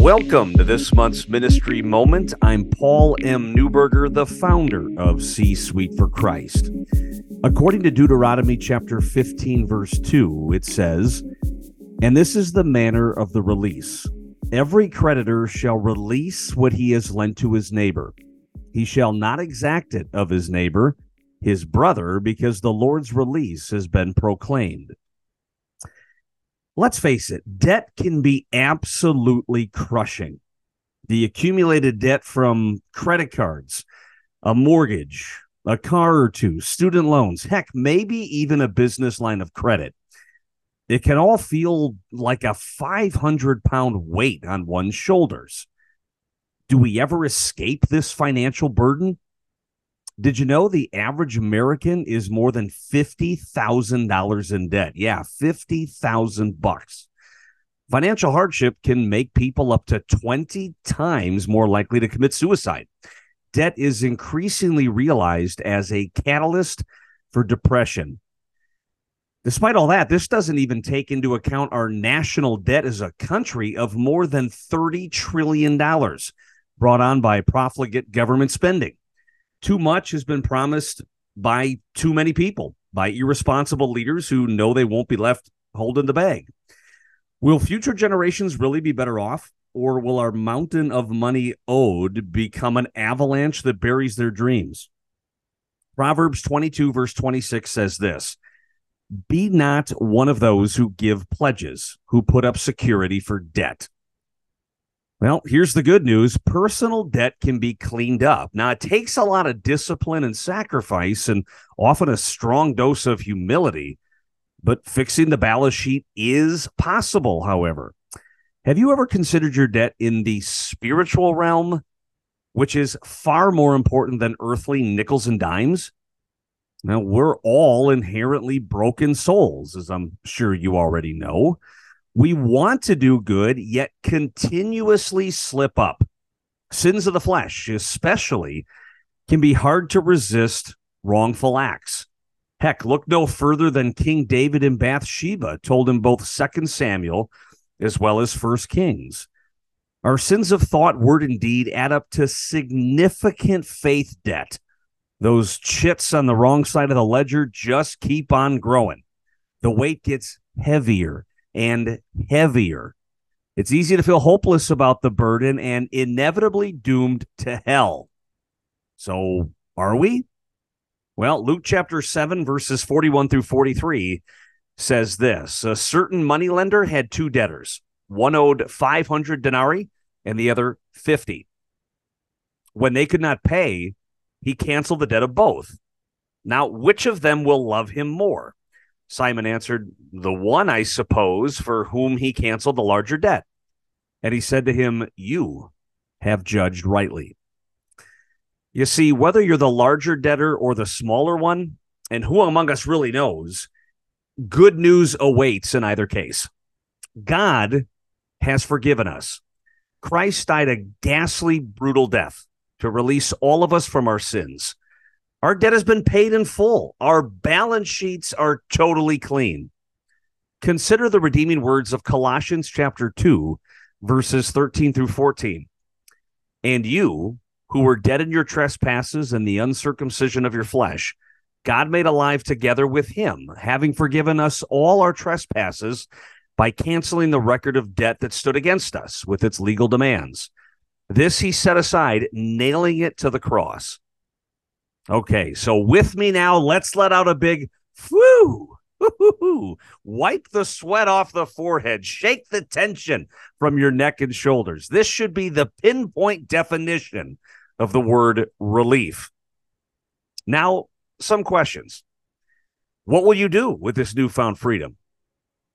Welcome to this month's ministry moment. I'm Paul M. Neuberger, the founder of C Suite for Christ. According to Deuteronomy chapter 15, verse 2, it says, And this is the manner of the release. Every creditor shall release what he has lent to his neighbor. He shall not exact it of his neighbor, his brother, because the Lord's release has been proclaimed. Let's face it, debt can be absolutely crushing. The accumulated debt from credit cards, a mortgage, a car or two, student loans, heck, maybe even a business line of credit. It can all feel like a 500 pound weight on one's shoulders. Do we ever escape this financial burden? Did you know the average American is more than $50,000 in debt? Yeah, 50,000 bucks. Financial hardship can make people up to 20 times more likely to commit suicide. Debt is increasingly realized as a catalyst for depression. Despite all that, this doesn't even take into account our national debt as a country of more than $30 trillion brought on by profligate government spending too much has been promised by too many people, by irresponsible leaders who know they won't be left holding the bag. Will future generations really be better off? Or will our mountain of money owed become an avalanche that buries their dreams? Proverbs 22, verse 26 says this Be not one of those who give pledges, who put up security for debt. Well, here's the good news personal debt can be cleaned up. Now, it takes a lot of discipline and sacrifice and often a strong dose of humility, but fixing the balance sheet is possible, however. Have you ever considered your debt in the spiritual realm, which is far more important than earthly nickels and dimes? Now, we're all inherently broken souls, as I'm sure you already know. We want to do good, yet continuously slip up. Sins of the flesh, especially, can be hard to resist wrongful acts. Heck, look no further than King David and Bathsheba told in both Second Samuel as well as First Kings. Our sins of thought, word, and deed add up to significant faith debt. Those chits on the wrong side of the ledger just keep on growing. The weight gets heavier and heavier. It's easy to feel hopeless about the burden and inevitably doomed to hell. So, are we? Well, Luke chapter 7, verses 41 through 43 says this A certain moneylender had two debtors. One owed 500 denarii and the other 50. When they could not pay, he canceled the debt of both. Now, which of them will love him more? Simon answered, The one, I suppose, for whom he canceled the larger debt. And he said to him, You have judged rightly. You see, whether you're the larger debtor or the smaller one, and who among us really knows, good news awaits in either case. God has forgiven us. Christ died a ghastly, brutal death to release all of us from our sins. Our debt has been paid in full. Our balance sheets are totally clean. Consider the redeeming words of Colossians chapter 2, verses 13 through 14. And you, who were dead in your trespasses and the uncircumcision of your flesh, God made alive together with him, having forgiven us all our trespasses by canceling the record of debt that stood against us with its legal demands. This he set aside, nailing it to the cross. Okay, so with me now, let's let out a big whoo. Wipe the sweat off the forehead. Shake the tension from your neck and shoulders. This should be the pinpoint definition of the word relief. Now, some questions. What will you do with this newfound freedom?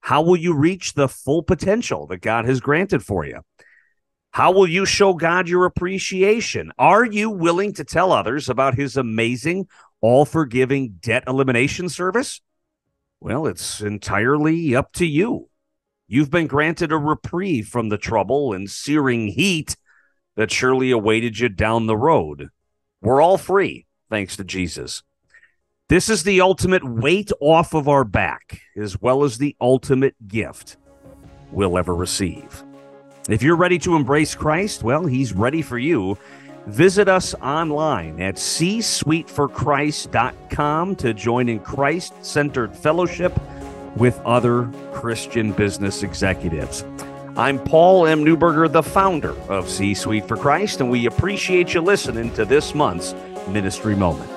How will you reach the full potential that God has granted for you? How will you show God your appreciation? Are you willing to tell others about his amazing, all forgiving debt elimination service? Well, it's entirely up to you. You've been granted a reprieve from the trouble and searing heat that surely awaited you down the road. We're all free, thanks to Jesus. This is the ultimate weight off of our back, as well as the ultimate gift we'll ever receive. If you're ready to embrace Christ, well, He's ready for you. Visit us online at csuiteforchrist.com to join in Christ centered fellowship with other Christian business executives. I'm Paul M. Neuberger, the founder of C Suite for Christ, and we appreciate you listening to this month's Ministry Moment.